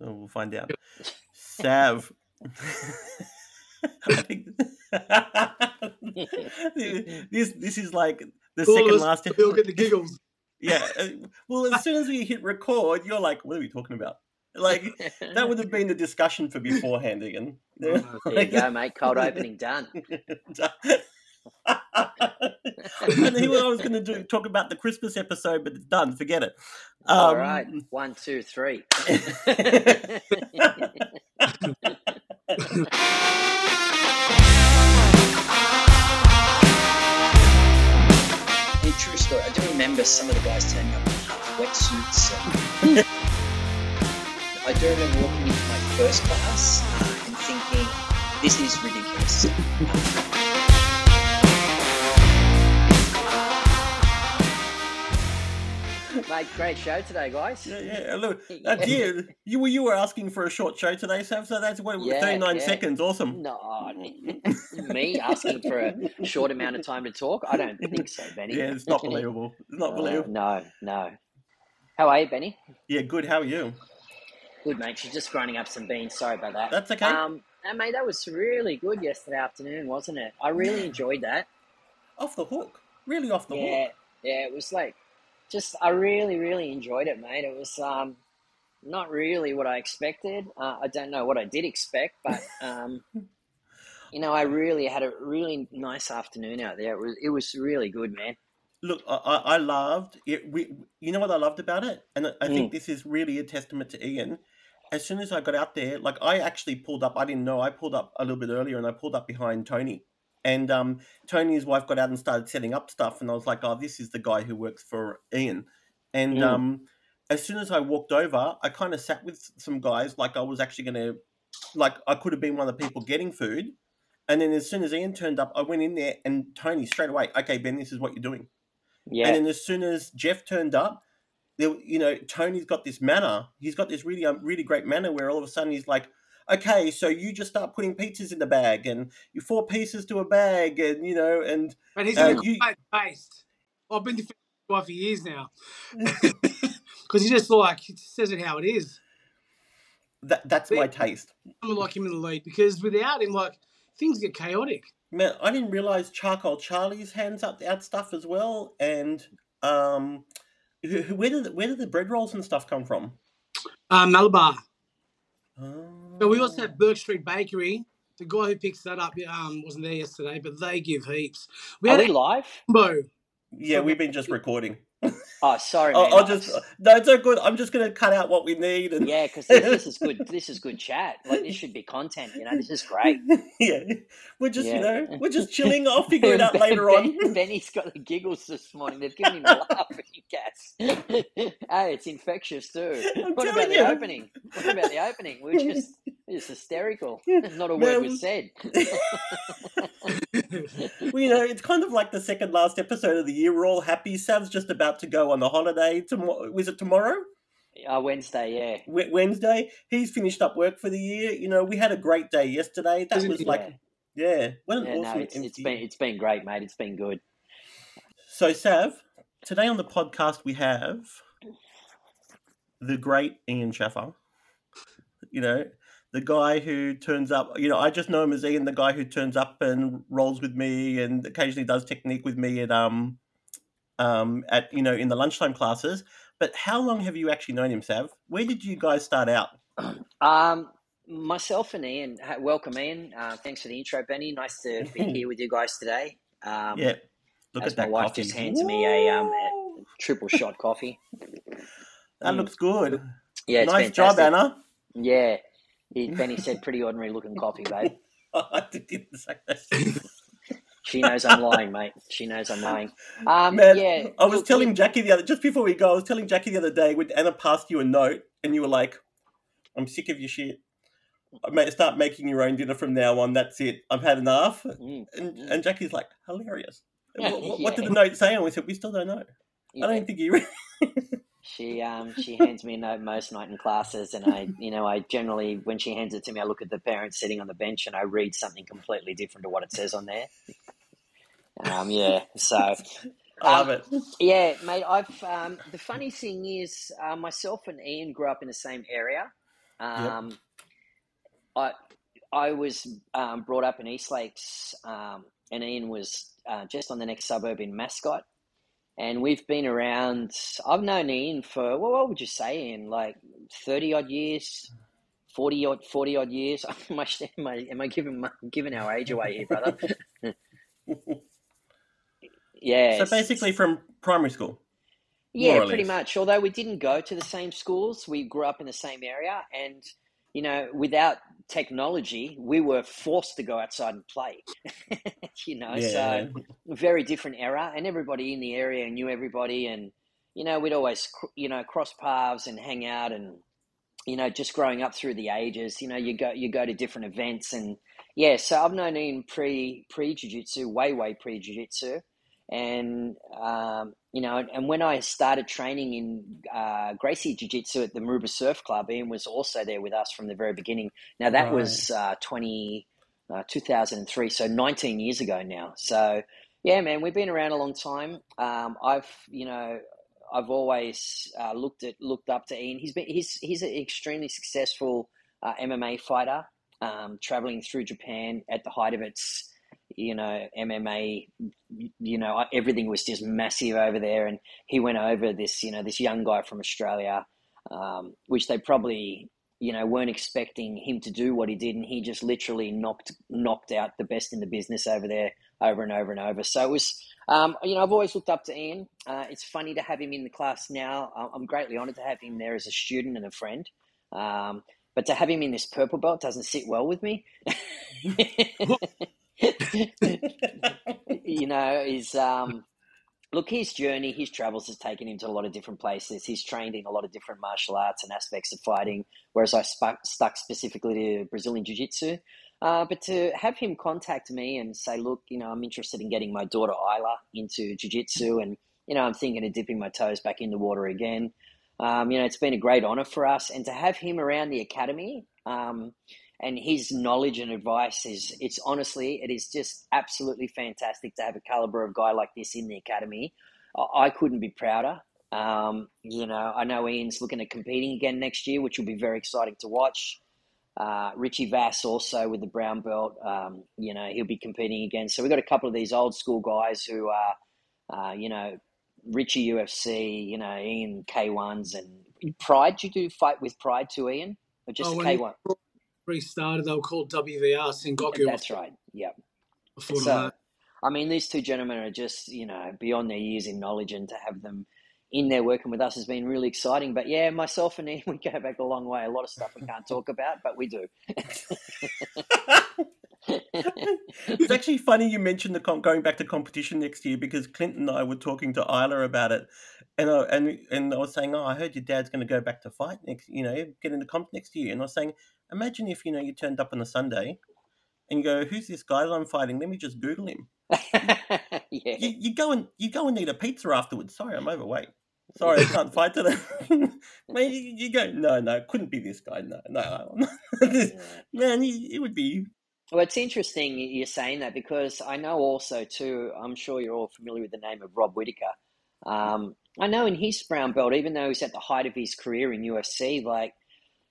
Oh, we'll find out. Sav. Think this this is like the of second last. we all get the giggles. Yeah. uh, Well, as soon as we hit record, you're like, "What are we talking about?" Like that would have been the discussion for beforehand, Ian. There you go, mate. Cold opening done. I knew what I was going to do. Talk about the Christmas episode, but it's done. Forget it. All Um, right, one, two, three. Yeah, true story. I do remember some of the guys turning up in half wetsuits. And I do remember walking into my first class uh, and thinking, this is ridiculous. mate, great show today, guys. Yeah, yeah. Look, uh, dear, you were you were asking for a short show today, Sav. So that's what Yeah, thirty nine yeah. seconds. Awesome. No, me asking for a short amount of time to talk? I don't think so, Benny. Yeah, it's not believable. It's not Uh, believable. no, no. How are you, Benny? Yeah, good. How are you? Good, mate. She's just grinding up some beans. Sorry about that. That's okay. Um, and mate, that was really good yesterday afternoon, wasn't it? I really enjoyed that. off the hook. Really off the yeah, hook. yeah. It was like, just I really, really enjoyed it, mate. It was um, not really what I expected. Uh, I don't know what I did expect, but um, you know, I really had a really nice afternoon out there. It was it was really good, man. Look, I, I loved it. We, you know what I loved about it, and I- I Mm. think this is really a testament to Ian. As soon as I got out there, like I actually pulled up. I didn't know. I pulled up a little bit earlier, and I pulled up behind Tony. And um, Tony's wife got out and started setting up stuff, and I was like, "Oh, this is the guy who works for Ian." And Mm. um, as soon as I walked over, I kind of sat with some guys, like I was actually going to, like I could have been one of the people getting food. And then as soon as Ian turned up, I went in there, and Tony straight away, "Okay, Ben, this is what you're doing." Yeah, And then as soon as Jeff turned up, there, you know, Tony's got this manner. He's got this really, um, really great manner where all of a sudden he's like, "Okay, so you just start putting pizzas in the bag, and you four pieces to a bag, and you know, and But he's Uh, you- paste. I've been defending his for years now. Because he just like he says it how it is. that that's my taste." Someone like him in the lead because without him, like things get chaotic. Man, I didn't realize Charcoal Charlie's hands up out stuff as well, and um, who- who- where did the, where did the bread rolls and stuff come from? Uh, Malabar. Oh. But we also have Bourke Street Bakery. The guy who picks that up um, wasn't there yesterday, but they give heaps. We are had we live? Combo. yeah, we've been just recording. Oh, sorry, I'll, man. I'll just was- no, it's so good. I'm just gonna cut out what we need and yeah, because this, this is good. This is good chat. Like this should be content. You know, this is great. yeah, we're just you Yeah. know we're just chilling. I'll figure it out later on. Ben- Benny's got the giggles this morning. They've given him a laughing gas. hey, it's infectious too. I'm what about telling the opening? What about the opening? We're just we're hysterical. Yeah. Not a Man, word was said. Well, you know, it's kind of like the second last episode of the year. We're all happy. Sav's just about to go on a holiday. Tomorrow, was it tomorrow? Uh, Wednesday, yeah. Wed- Wednesday. He's finished up work for the year. You know, we had a great day yesterday. That Isn't was like, yeah, what an Yeah, awesome no, it's, end it's to been it's been great, mate. It's been good. So, Sav, today on the podcast we have the great Ian Schaffa. You know, the guy who turns up. You know, I just know him as Ian, the guy who turns up and rolls with me and occasionally does technique with me at um um at you know in the lunchtime classes. But how long have you actually known him, Sav? Where did you guys start out? Um, myself and Ian, welcome Ian. Uh, thanks for the intro, Benny. Nice to be here with you guys today. Um, yeah, look as at my that wife coffee. just handed me a, um, Woo! triple shot coffee. that Mm. looks good. Yeah, it's nice job. Anna. Yeah, he, Benny said, "Pretty ordinary looking coffee, babe." I didn't say that. She knows I'm lying, mate. She knows I'm lying. Um, Man, yeah, I was telling Jackie the other just before we go. I was telling Jackie the other day when Anna passed you a note, and you were like, "I'm sick of your shit. I may start making your own dinner from now on. That's it. I've had enough." Mm, And, mm. and Jackie's like, "Hilarious." Yeah, what, what- what did the note say? And we said, "We still don't know. I don't think you." She um she hands me a note most night in classes, and I you know I generally when she hands it to me, I look at the parents sitting on the bench and I read something completely different to what it says on there. Um yeah, so I love Um, it. yeah, mate. I've um, the funny thing is, uh, myself and Ian grew up in the same area. Um, I I was um, brought up in East Lakes, um, and Ian was uh, just on the next suburb in Mascot. And we've been around. I've known Ian for well, what would you say, Ian? Like thirty odd years, forty odd, forty odd years. am, I, am I am I giving giving our age away here, brother? yeah. So basically, from primary school. Yeah, pretty much. Although we didn't go to the same schools, we grew up in the same area, and you know, without technology, we were forced to go outside and play. you know, yeah. so very different era, and everybody in the area knew everybody, and you know, we'd always you know cross paths and hang out, and you know, just growing up through the ages, you know, you go you go to different events, and yeah, so I've known Ian pre pre jiu jitsu, way way pre jiu jitsu, and um, you know, and when I started training in uh, Gracie Jiu Jitsu at the Maroubra Surf Club, Ian was also there with us from the very beginning. Now that right. was uh, 20, uh, 2003, so 19 years ago now. So yeah, man, we've been around a long time. Um, I've, you know, I've always uh, looked at looked up to Ian. He's been he's he's an extremely successful uh, MMA fighter, um, traveling through Japan at the height of its you know, MMA, you know, everything was just massive over there. And he went over this, you know, this young guy from Australia, um, which they probably, you know, weren't expecting him to do what he did. And he just literally knocked, knocked out the best in the business over there over and over and over. So it was, um, you know, I've always looked up to Ian. Uh, it's funny to have him in the class now. I'm greatly honored to have him there as a student and a friend. Um, but to have him in this purple belt doesn't sit well with me. you know, is um, look his journey, his travels has taken him to a lot of different places. He's trained in a lot of different martial arts and aspects of fighting, whereas I stuck, stuck specifically to Brazilian Jiu Jitsu. Uh, but to have him contact me and say, look, you know, I'm interested in getting my daughter Isla into Jiu Jitsu, and you know, I'm thinking of dipping my toes back in the water again. Um, you know, it's been a great honor for us, and to have him around the academy. Um, and his knowledge and advice is it's honestly it is just absolutely fantastic to have a caliber of guy like this in the academy. I couldn't be prouder. Um, you know i know ian's looking at competing again next year which will be very exciting to watch. Uh, richie vass also with the brown belt um, you know he'll be competing again. So we've got a couple of these old school guys who are uh, you know richie ufc you know ian k1s and pride do you do fight with pride too ian? Or just oh, k1 restarted. They were called WVR Sengoku. That's right. Yep. So, I mean, these two gentlemen are just you know beyond their years in knowledge, and to have them in there working with us has been really exciting. But yeah, myself and Ian, we go back a long way. A lot of stuff we can't talk about, but we do. it's actually funny you mentioned the com- going back to competition next year because Clinton and I were talking to Isla about it, and I, and and I was saying, oh, I heard your dad's going to go back to fight next, you know, get into comp next year, and I was saying, imagine if you know you turned up on a Sunday and you go, "Who's this guy that I'm fighting? Let me just Google him." yeah. You, you, go and you go and eat a pizza afterwards. Sorry, I'm overweight. Sorry, I can't fight today. Man, you, you, go, no, no, couldn't be this guy. No, no, man, it would be. Well, it's interesting you're saying that because I know also too. I'm sure you're all familiar with the name of Rob Whittaker. Um, I know in his brown belt, even though he's at the height of his career in UFC, like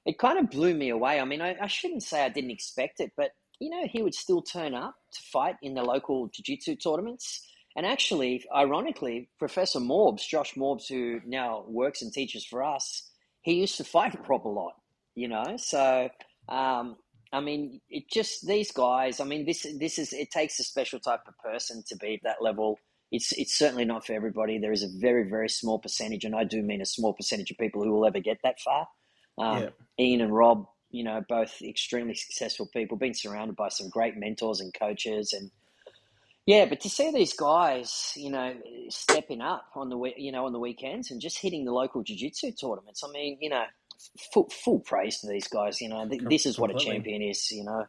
it kind of blew me away. I mean, I, I shouldn't say I didn't expect it, but you know, he would still turn up to fight in the local jiu-jitsu tournaments. And actually, ironically, Professor Morbs, Josh Morbs, who now works and teaches for us, he used to fight Rob a lot, you know? So, um, I mean, it just, these guys, I mean, this, this is, it takes a special type of person to be at that level. It's, it's certainly not for everybody. There is a very, very small percentage, and I do mean a small percentage of people who will ever get that far. Um, yeah. Ian and Rob, you know, both extremely successful people, been surrounded by some great mentors and coaches, and yeah, but to see these guys, you know, stepping up on the you know on the weekends and just hitting the local jiu-jitsu tournaments. I mean, you know, full full praise to these guys. You know, this is what a champion is. You know,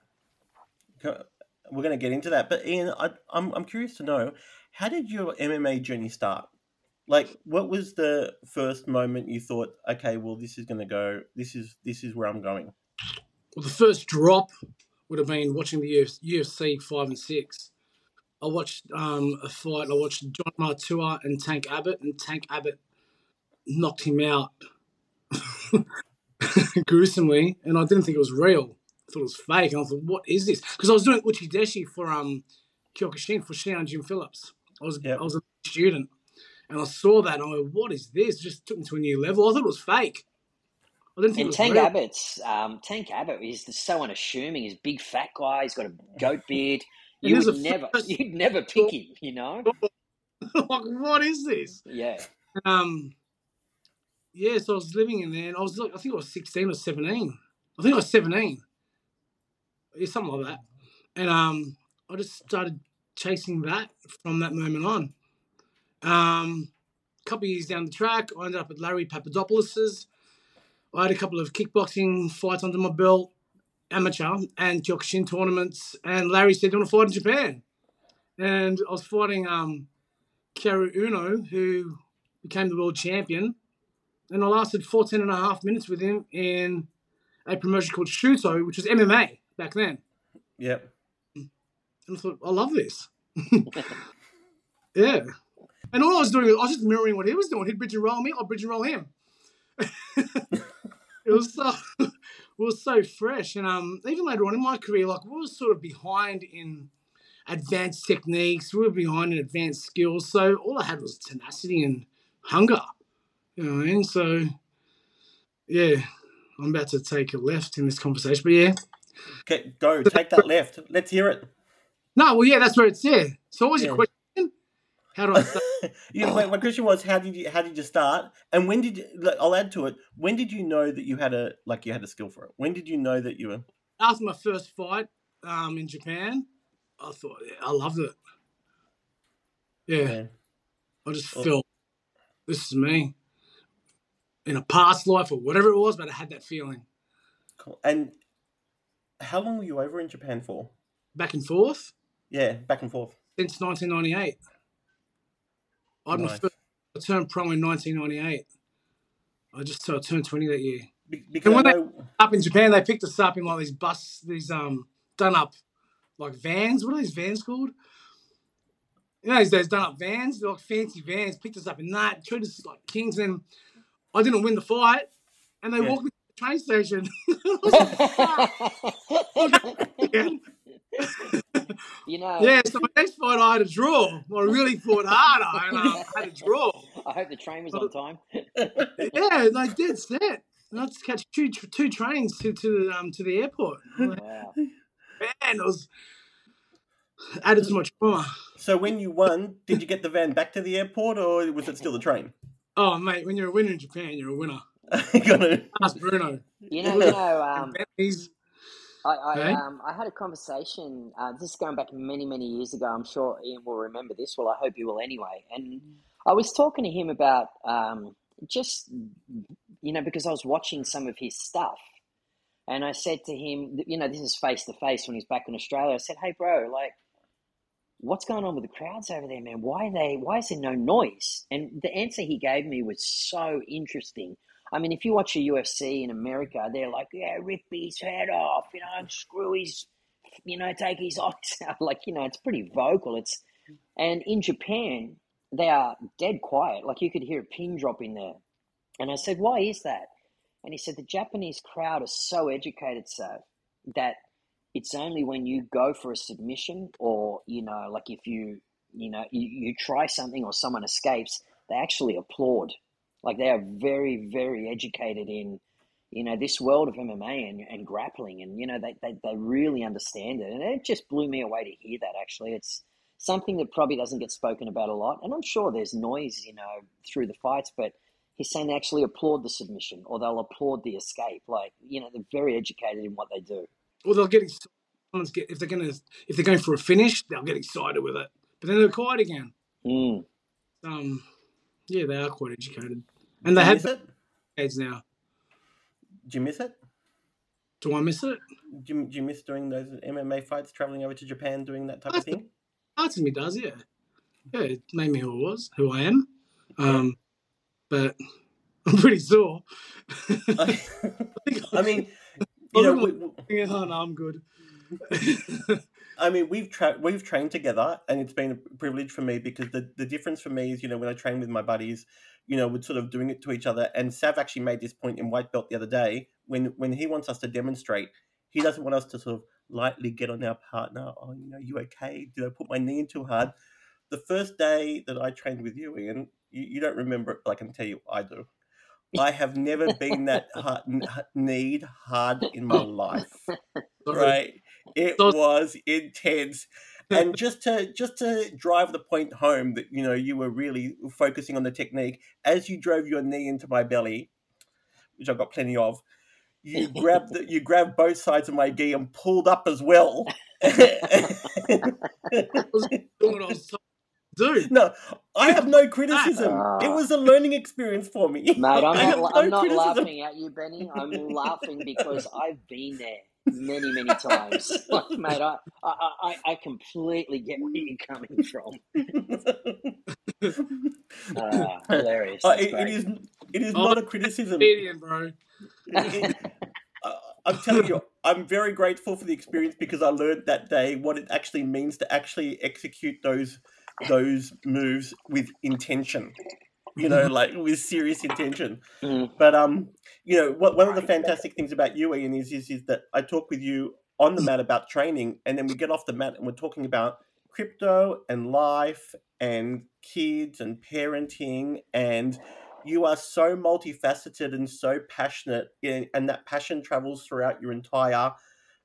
we're going to get into that, but Ian, I, I'm I'm curious to know how did your MMA journey start? Like what was the first moment you thought okay well this is going to go this is this is where i'm going well the first drop would have been watching the ufc 5 and 6 i watched um, a fight i watched john matua and tank abbott and tank abbott knocked him out gruesomely, and I didn't think it was real. I thought it was fake, and I thought, "What is this?" Because I was doing Uchideshi for um Kyokushin for Shihan Jim Phillips. I was Yep. I was a student, and I saw that, and I went, "What is this?" It just took me to a new level. I thought it was fake. I didn't think And it was Tank real. Abbott's um, Tank Abbott is so unassuming. He's a big fat guy. He's got a goat beard. You would never, first- you'd never pick him. You know? like, what is this? Yeah. Um, yeah, so I was living in there, and I was like, I think I was sixteen or seventeen. I think I was seventeen. Yeah, something like that. And um, I just started chasing that from that moment on. Um, a couple of years down the track, I ended up at Larry Papadopoulos's. I had a couple of kickboxing fights under my belt, amateur and Kyokushin tournaments. And Larry said, "Do you want to fight in Japan?" And I was fighting um, Kaoru Uno, who became the world champion. And I lasted 14 and a half minutes with him in a promotion called Shooto, which was MMA back then. Yep. And I thought, I love this. yeah. And all I was doing, was I was just mirroring what he was doing. He'd bridge and roll me, I'd bridge and roll him. it was so it was so fresh. And um, even later on in my career, like we were sort of behind in advanced techniques, we were behind in advanced skills. So all I had was tenacity and hunger. You know what I mean? So yeah, I'm about to take a left in this conversation. But yeah. Okay, go. Take that left. Let's hear it. No, well yeah, that's where it's there. So what was your question? How do I start? you know, my, my question was, how did you how did you start, and when did you? like, I'll add to it. When did you know that you had a like you had a skill for it? When did you know that you were? after my first fight um, in Japan, I thought yeah, I loved it. Yeah, Yeah. I just felt this is me in a past life or whatever it was, but I had that feeling Cool. And how long were you over in Japan for? back and forth Yeah, back and forth. since 1998. I had my Nice. first I turned pro in 1998. I just I turned 20 that year. Be- because I when they- know, Up in Japan, they picked us up in like these bus, these um done up like vans. What are these vans called? You know, these those done up vans, they're like fancy vans. Picked us up in that, treated us like kings. And I didn't win the fight, and they Yeah. walked me to the train station. you know, yeah, so my next fight I had a draw. I really fought harder, and um, I had a draw. I hope the train was on time. Yeah, like dead set. And I had to catch two two trains to to the um to the airport. Wow. Man, it was added to my trauma. so when you won, did you get the van back to the airport, or was it still the train? Oh, mate, when you're a winner in Japan, you're a winner. Gonna- Ask Bruno. You know, you know, um, He's I, I, Okay. um, I had a conversation. Uh, this is going back many, many years ago. I'm sure Ian will remember this. Well, I hope he will anyway. And I was talking to him about um, just, you know, because I was watching some of his stuff, and I said to him, you know, this is face to face when he's back in Australia. I said, "Hey, bro, like, what's going on with the crowds over there, man? Why are they? Why is there no noise?" And the answer he gave me was so interesting. I mean, if you watch a UFC in America, they're like, yeah, rip his head off, you know, screw his, you know, take his eyes out. Like, you know, it's pretty vocal. It's, and in Japan, they are dead quiet. Like you could hear a pin drop in there. And I said, why is that? And he said, the Japanese crowd is so educated, so that it's only when you go for a submission or, you know, like if you, you know, you, you try something or someone escapes, they actually applaud. Like they are very, very educated in, you know, this world of MMA and, and grappling, and you know, they, they they really understand it, and it just blew me away to hear that. Actually, it's something that probably doesn't get spoken about a lot, and I'm sure there's noise, you know, through the fights, but he's saying they actually applaud the submission or they'll applaud the escape. Like you know, they're very educated in what they do. well, they'll get excited. If they're gonna if they're going for a finish, they'll get excited with it. But then they're quiet again. Mm. Um, yeah, they are quite educated, and they have decades now. Do you miss it? Do I miss it? Do you, do you miss doing those MMA fights, traveling over to Japan, doing that type of thing? Parts of me does, yeah. Yeah, it made me who I was, who I am. Um, but I'm pretty sore. I, I mean, you know, we, we- oh, no, I'm good. I mean, we've tra- we've trained together, and it's been a privilege for me because the, the difference for me is, you know, when I train with my buddies, you know, we're sort of doing it to each other. And Sav actually made this point in white belt the other day when when he wants us to demonstrate, he doesn't want us to sort of lightly get on our partner. Oh, you know, you okay? Did I put my knee in too hard? The first day that I trained with you, Ian, you, you don't remember it, but I can tell you I do. I have never been that hard, need hard in my life. Right? It was intense. And just to just to drive the point home that you know you were really focusing on the technique as you drove your knee into my belly, which I've got plenty of. You grabbed the, you grabbed both sides of my gi and pulled up as well. Dude. No, I have no criticism. Uh, it was a learning experience for me. Mate, I'm not, no I'm not laughing at you, Benny. I'm laughing because I've been there many, many times. Like, mate, I, I, I, I completely get where you're coming from. uh, hilarious. Uh, it, it is, it is oh, not a criticism. Comedian, bro. It, uh, I'm telling you, I'm very grateful for the experience because I learned that day what it actually means to actually execute those those moves with intention you know, like with serious intention. Mm. But um, you know, what, one of the fantastic things about you, Ian, is, is is that I talk with you on the mat about training, and then we get off the mat and we're talking about crypto and life and kids and parenting and you are so multifaceted and so passionate in, and that passion travels throughout your entire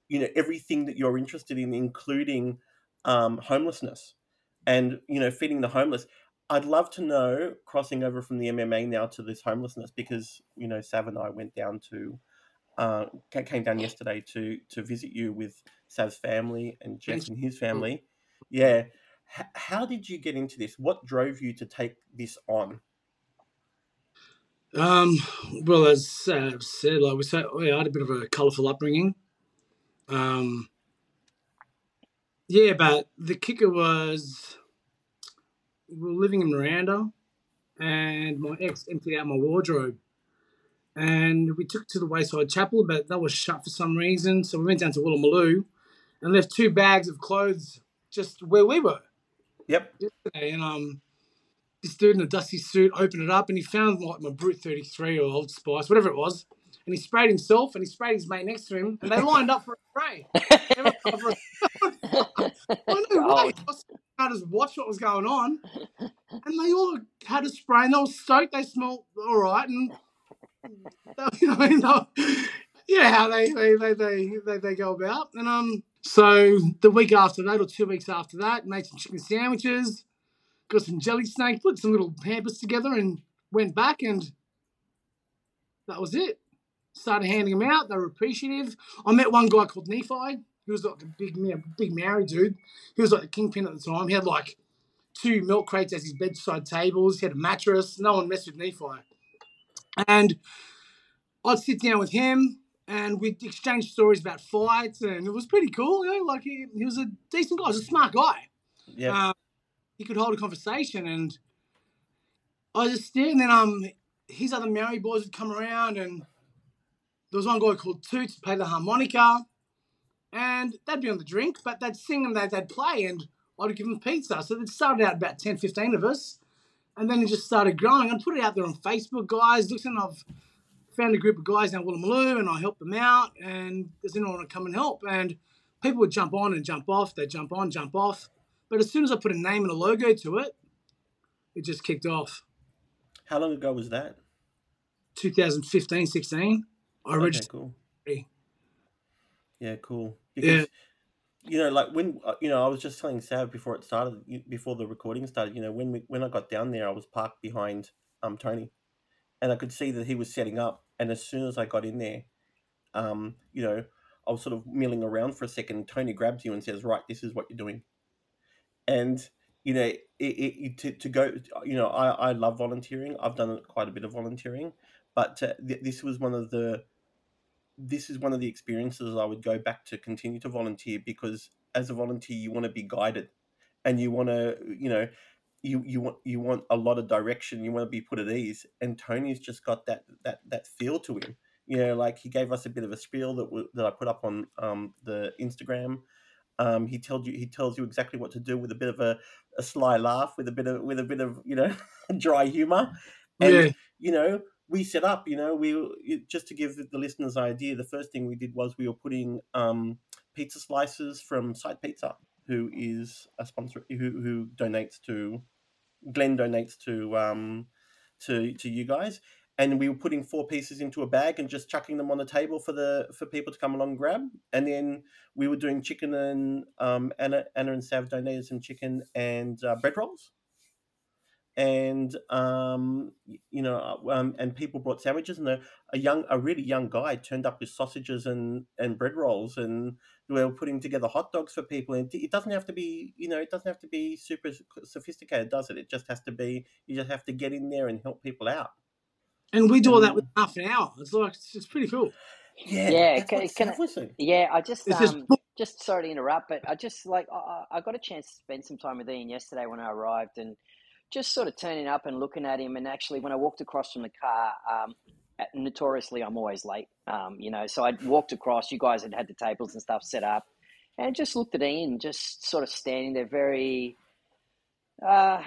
you know everything that you're interested in including um, homelessness and you know feeding the homeless I'd love to know crossing over from the MMA now to this homelessness because you know Sav and I went down to uh, came down yesterday to to visit you with Sav's family and Jeff and his family. Yeah, H- how did you get into this? What drove you to take this on? Um, well, as Sav said, like we said, I had a bit of a colourful upbringing. Um, yeah, but the kicker was we were living in Miranda, and my ex emptied out my wardrobe. And we took it to the Wayside Chapel, but that was shut for some reason. So we went down to Woolloomooloo and left two bags of clothes just where we were. Yep. And um, this dude in a dusty suit opened it up and he found like my Brut 33 or Old Spice, whatever it was. And he sprayed himself and he sprayed his mate next to him and they lined up for a spray. I know, right? I just watched what was going on, and they all had a spray, and they were stoked. They smelled all right, and you know, I mean, they, yeah, how they they, they they they they go about, and um, so the week after that, or two weeks after that, made some chicken sandwiches, got some jelly snake, put some little pampers together, and went back, and that was it. Started handing them out. They were appreciative. I met one guy called Nephi he was like a big, big Maori dude. He was like the kingpin at the time. He had like two milk crates as his bedside tables. He had a mattress. No one messed with Nephi. And I'd sit down with him and we'd exchange stories about fights, and it was pretty cool. You know, like he, he was a decent guy. He was a smart guy. Yeah. Um, he could hold a conversation, and I was just yeah. And then um, his other Maori boys would come around, and there was one guy called Toots play the harmonica and they'd be on the drink, but they'd sing and they'd, they'd play, and I'd give them pizza. So it started out about 10, 15 of us, and then it just started growing. I put it out there on Facebook, guys. Listen, I've found a group of guys down Woolloomooloo, and I help them out, and does anyone want to come and help? And people would jump on and jump off. They'd jump on, jump off. But as soon as I put a name and a logo to it, it just kicked off. How long ago was that? 2015, 16. I okay. Cool. Yeah, cool. Because, yeah. You know, like when uh, you know, I was just telling Sav before it started, before the recording started. You know, when we when I got down there, I was parked behind um Tony, and I could see that he was setting up. And as soon as I got in there, um, you know, I was sort of milling around for a second. Tony grabs you and says, "Right, this is what you're doing." And you know, it, it, to to go. You know, I I love volunteering. I've done quite a bit of volunteering, but th- this was one of the this is one of the experiences I would go back to continue to volunteer because as a volunteer you want to be guided and you want to you know you you want you want a lot of direction. You want to be put at ease. And Tony's just got that that that feel to him. You know like he gave us a bit of a spiel that w- that I put up on um, the Instagram. Um, he tells you he tells you exactly what to do with a bit of a, a sly laugh with a bit of with a bit of you know dry humor. And yeah. you know we set up. You know, we just to give the listeners an idea. The first thing we did was we were putting um, pizza slices from Site Pizza, who is a sponsor who who donates to Glenn donates to um, to to you guys. And we were putting four pieces into a bag and just chucking them on the table for the for people to come along and grab. And then we were doing chicken and um, Anna Anna and Sav donated some chicken and uh, bread rolls and um, you know, uh, um, and people brought sandwiches, and a, a young, a really young guy turned up with sausages and and bread rolls, and we were putting together hot dogs for people. And it doesn't have to be, you know, it doesn't have to be super sophisticated, does it? It just has to be. You just have to get in there and help people out. And we do all that with half an hour. It's like it's, it's pretty cool. Yeah, Yeah, can- can I- Sav. Yeah, I just It's just um, just sorry to interrupt, but I just like I, I I got a chance to spend some time with Ian yesterday when I arrived, and just sort of turning up and looking at him. And actually, when I walked across from the car, um, notoriously I'm always late, um, you know. So I walked across. You guys had had the tables and stuff set up, and just looked at Ian, just sort of standing there, very, uh,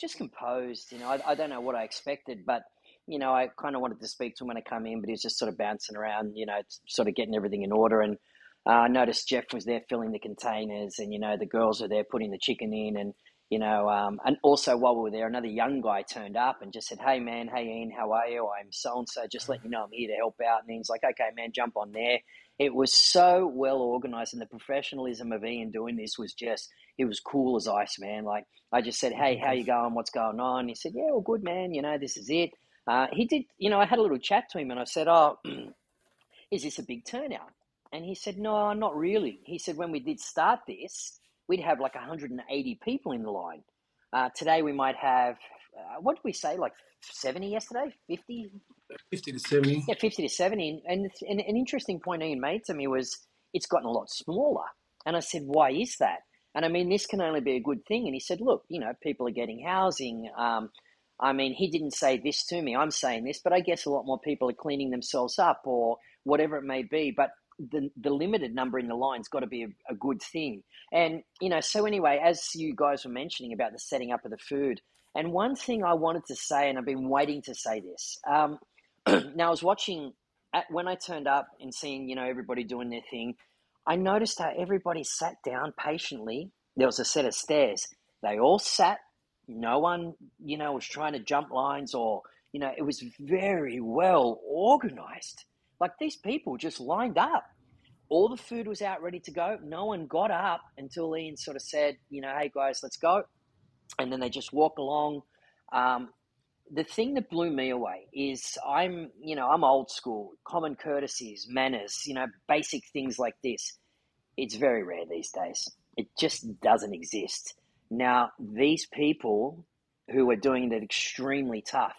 just composed. You know, I, I don't know what I expected, but you know, I kind of wanted to speak to him when I come in, but he was just sort of bouncing around, you know, sort of getting everything in order. And uh, I noticed Jeff was there filling the containers, and you know, the girls were there putting the chicken in, and you know, um, and also while we were there, another young guy turned up and just said, "Hey, man, hey Ian, how are you? I'm so and so. Just letting you know I'm here to help out." And Ian's like, "Okay, man, jump on there." It was so well organized, and the professionalism of Ian doing this was just, it was cool as ice, man. Like I just said, "Hey, how you going? What's going on?" He said, "Yeah, well, good, man. You know, this is it." Uh, he did, you know, I had a little chat to him and I said, Oh, is this a big turnout? And he said, No, not really. He said, When we did start this, we'd have like 180 people in the line. Uh, today we might have, uh, what did we say, like 70 yesterday? 50? Fifty to seventy. Yeah, 50 to 70. And, and an interesting point Ian made to me was it's gotten a lot smaller. And I said, Why is that? And I mean, this can only be a good thing. And he said, Look, you know, people are getting housing. Um, I mean, he didn't say this to me. I'm saying this, but I guess a lot more people are cleaning themselves up or whatever it may be. But the, the limited number in the line's got to be a, a good thing. And, you know, so anyway, as you guys were mentioning about the setting up of the food, and one thing I wanted to say, and I've been waiting to say this. Um, now, I was watching at, when I turned up and seeing, you know, everybody doing their thing, I noticed how everybody sat down patiently. There was a set of stairs. They all sat no one, you know, was trying to jump lines or, you know, it was very well organized. Like these people just lined up. All the food was out ready to go. No one got up until Ian sort of said, you know, hey guys, let's go. And then they just walk along. Um, the thing that blew me away is I'm, you know, I'm old school, common courtesies, manners, you know, basic things like this. It's very rare these days. It just doesn't exist. Now, these people who are doing it extremely tough,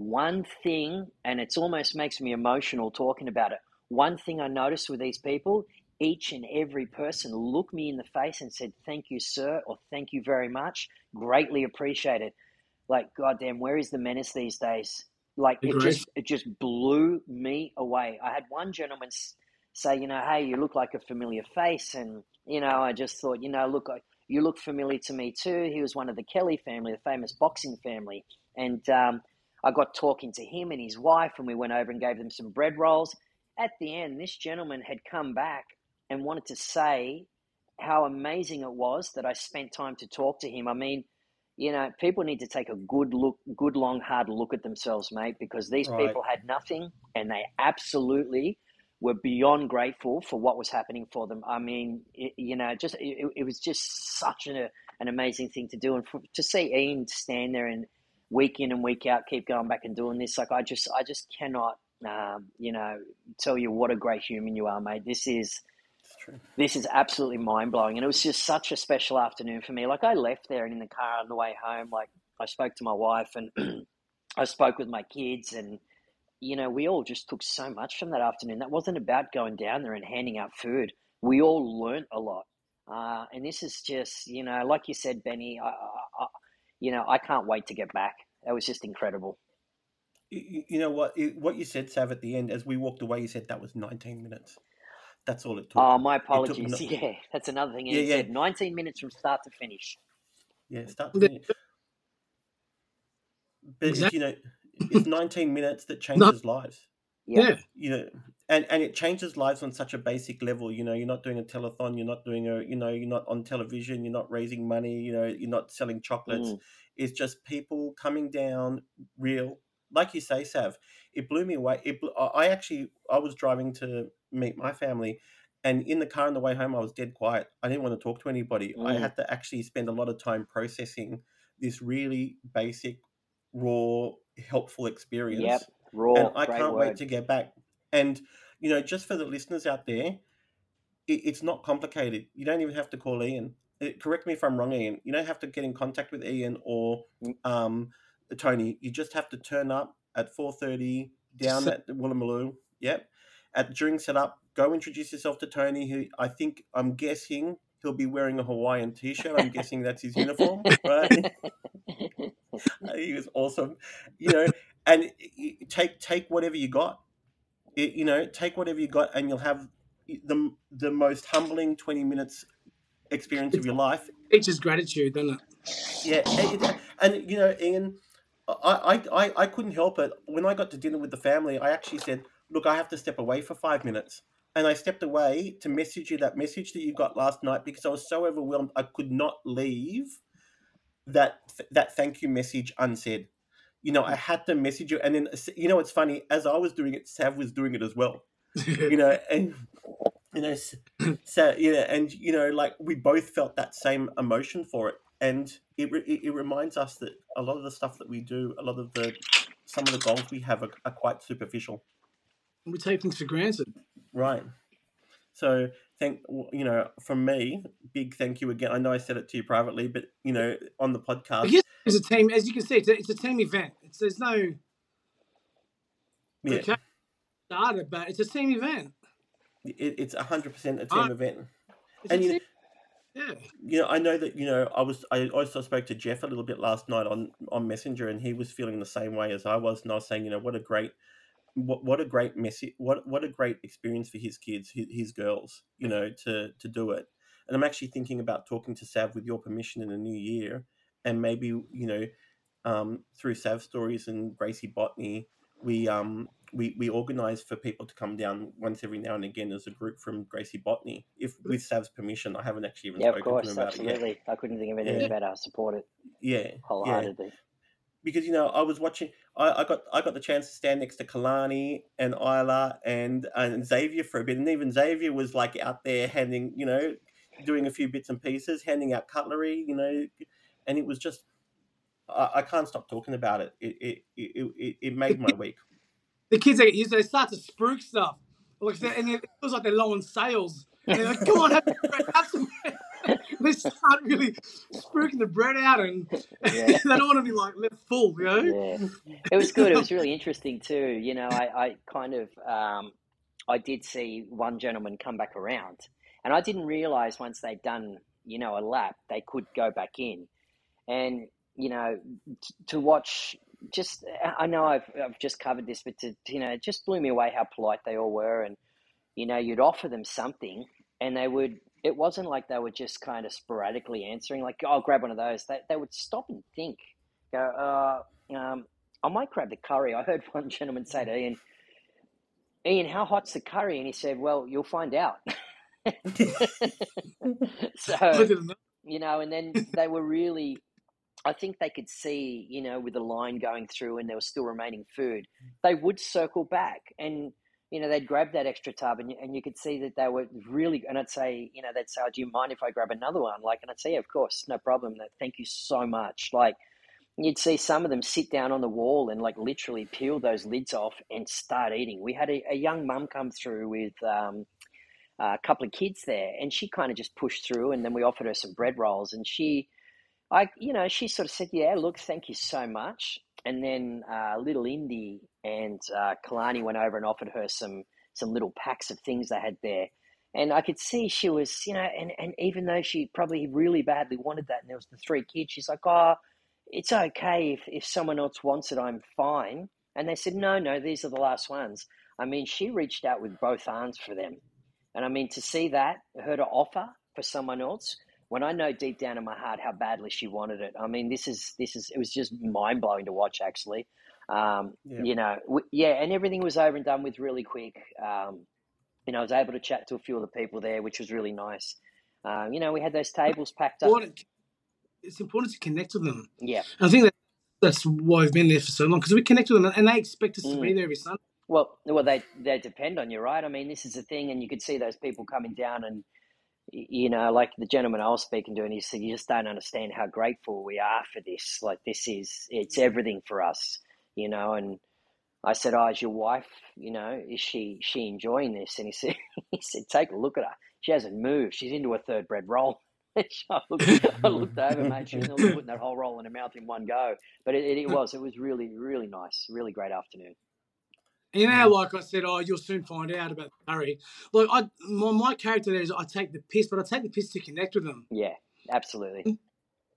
one thing, and it almost makes me emotional talking about it. One thing I noticed with these people, each and every person looked me in the face and said, Thank you, sir, or thank you very much. Greatly appreciated. Like, goddamn, where is the menace these days? Like, it just it just blew me away. I had one gentleman say, you know, hey, you look like a familiar face, and you know, I just thought, you know, look, you look familiar to me too. He was one of the Kelly family, the famous boxing family, and um, I got talking to him and his wife, and we went over and gave them some bread rolls. At the end, this gentleman had come back and wanted to say how amazing it was that I spent time to talk to him. I mean, you know, people need to take a good look, good long, hard look at themselves, mate, because these Right. people had nothing and they absolutely were beyond grateful for what was happening for them. I mean, it, you know, just it, it was just such an, an amazing thing to do, and for, to see Ian stand there and week in and week out keep going back and doing this, like I just, I just cannot, um, you know, tell you what a great human you are, mate. This is true. this is absolutely mind blowing, and it was just such a special afternoon for me. Like I left there and in the car on the way home, like I spoke to my wife and I spoke with my kids, and you know, we all just took so much from that afternoon. That wasn't about going down there and handing out food. We all learnt a lot, uh, and this is just, you know, like you said, Benny. I, you know, I can't wait to get back. That was just incredible. You, you know what? What you said, Sav, at the end, as we walked away, you said that was 19 minutes. That's all it took. Oh, my apologies. no- Yeah, that's another thing. Yeah, yeah. said 19 minutes from start to finish. Yeah, start to finish. But Exactly. you know, it's 19 minutes that changes lives. Yep. Yeah. You know, and and it changes lives on such a basic level. You know, you're not doing a telethon, you're not doing a, you know, you're not on television, you're not raising money, you know, you're not selling chocolates. Mm. It's just people coming down real, like you say, Sav. It blew me away. It, I I actually, I was driving to meet my family, and in the car on the way home, I was dead quiet. I didn't want to talk to anybody. I Mm. had to actually spend a lot of time processing this really basic, raw, helpful experience Yep. Raw. and I can't word. wait to get back. And you know, just for the listeners out there, it, it's not complicated. You don't even have to call Ian. Uh, correct me if I'm wrong, Ian. You don't have to get in contact with Ian or Mm. um, Tony. You just have to turn up at four thirty down So- at Woolloomooloo. Yep. At during setup, go introduce yourself to Tony. Who I think I'm guessing he'll be wearing a Hawaiian t-shirt. I'm guessing that's his uniform, right? He was awesome you know and take take whatever you got It- you know take whatever you got and you'll have the the most humbling 20 minutes experience of your life. It's just gratitude, doesn't it? yeah and, it- and you know ian I, I i i couldn't help it. When i got to dinner with the family i actually said look i have to step away for five minutes. And i stepped away to message you that message that you got last night because i was so overwhelmed i could not leave that that thank you message unsaid you know i had to message you and then you know it's funny as i was doing it sav was doing it as well. You know and you know so you know and you know like we both felt that same emotion for it and it, it, it reminds us that a lot of the stuff that we do a lot of the some of the goals we have are, are quite superficial. We take things for granted. right so thank you know from me big thank you again i know i said it to you privately but you know on the podcast it's a team, as you can see, it's a, it's a team event. It's, there's no yeah, okay, started, but it's a team event. it, it's 100% a team Ah. event And you- team, yeah. you know, I know that you know. I was. I also spoke to Jeff a little bit last night on on Messenger, and he was feeling the same way as I was. And I was saying, you know, what a great, what what a great message, what what a great experience for his kids, his, his girls, you know, to to do it. And I'm actually thinking about talking to Sav with your permission in the new year, and maybe you know, um, through Sav stories and Gracie Botany, we um we we organize for people to come down once every now and again as a group from Gracie Botany, if with Sav's permission. I haven't actually even Yeah, of spoken to him about it yet. absolutely. I couldn't think of anything Yeah. better. I support it Yeah, yeah. Because you know, I was watching. I, I got I got the chance to stand next to Kalani and Isla and and Xavier for a bit, and even Xavier was like out there handing, you know, doing a few bits and pieces, handing out cutlery, you know, and it was just. I, I can't stop talking about it. It it, it, it it made my week. The kids they get used, they start to spruik stuff, like and it feels like they're low on sales. And they're like, "Come on, have, have some." Bread." they start really spooking the bread out, and Yeah. they don't want to be like left full, you know. Yeah, it was good. It was really interesting too. You know, I, I kind of, um, I did see one gentleman come back around, and I didn't realize once they'd done, you know, a lap, they could go back in, and you know, t- to watch. Just, I know I've I've just covered this, but to you know, it just blew me away how polite they all were, and you know, you'd offer them something, and they would. It wasn't like they were just kind of sporadically answering, like, "Oh, grab one of those." They they would stop and think, go, uh, um, I might grab the curry. I heard one gentleman say to Ian, Ian, how hot's the curry? And he said, Well, you'll find out. So, you know, and then they were really, I think they could see, you know, with the line going through and there was still remaining food, they would circle back and, you know, they'd grab that extra tub and you, and you could see that they were really, and I'd say, you know, they'd say, oh, do you mind if I grab another one? Like, and I'd say, yeah, of course, no problem. Thank you so much. Like, you'd see some of them sit down on the wall and like literally peel those lids off and start eating. We had a, a young mum come through with um, a couple of kids there, and she kind of just pushed through. And then we offered her some bread rolls, and she, I, you know, she sort of said, "Yeah, look, thank you so much." And then uh, little Indy and uh, Kalani went over and offered her some some little packs of things they had there. And I could see she was, you know, and, and even though she probably really badly wanted that, and there was the three kids, she's like, oh, it's okay if, if someone else wants it, I'm fine. And they said, no, no, these are the last ones. I mean, she reached out with both arms for them. And I mean, to see that, her to offer for someone else, when I know deep down in my heart how badly she wanted it, I mean, this is, this is, it was just mind blowing to watch actually. Um, Yeah. You know, w- yeah, and everything was over and done with really quick. Um, you know, I was able to chat to a few of the people there, which was really nice. Um, you know, we had those tables packed up. It's important to connect with them. Yeah. And I think that that's why we've been there for so long because we connect with them and they expect us to Mm. be there every Sunday. Well, well, they they depend on you, right? I mean, this is the thing, and you could see those people coming down, and you know, like the gentleman I was speaking to, and he said, "You just don't understand how grateful we are for this. Like, this is it's everything for us, you know." And I said, "Oh, is your wife, you know, is she she enjoying this?" And he said, "He said, take a look at her. She hasn't moved. She's into a third bread roll." I looked, I looked over, mate. She was putting that whole roll in her mouth in one go. But it, it, it was, it was really, really nice, really great afternoon. And you know, like I said, oh, you'll soon find out about Curry. Like I, my, my character there is I take the piss, but I take the piss to connect with them Yeah, absolutely.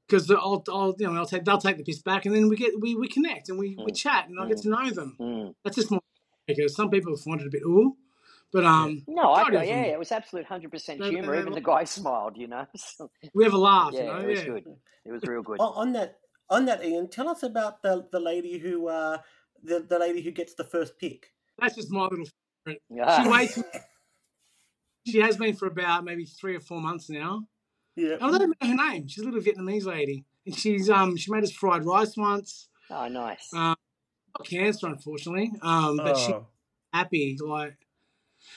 because I'll, I'll, you know, I'll take they'll take the piss back, and then we get we, we connect and we, we Mm. chat, and I get to know them. Mm. That's just my because some people find it a bit ooh, but um, No, I Majority of yeah, it was absolute hundred percent They- they- humor. Even the guy smiled, you know. We have a laugh. yeah, you know, it was yeah. good. It was real good. On, on that, on that, Ian, tell us about the the lady who uh the the lady who gets the first pick. That's just my little. Ah, She waits. she has been for about maybe three or four months now. Yeah. I don't even know her name. She's a little Vietnamese lady, and she's um she made us fried rice once. oh, nice. Um, got cancer, unfortunately. Um, but she's Oh, happy. Like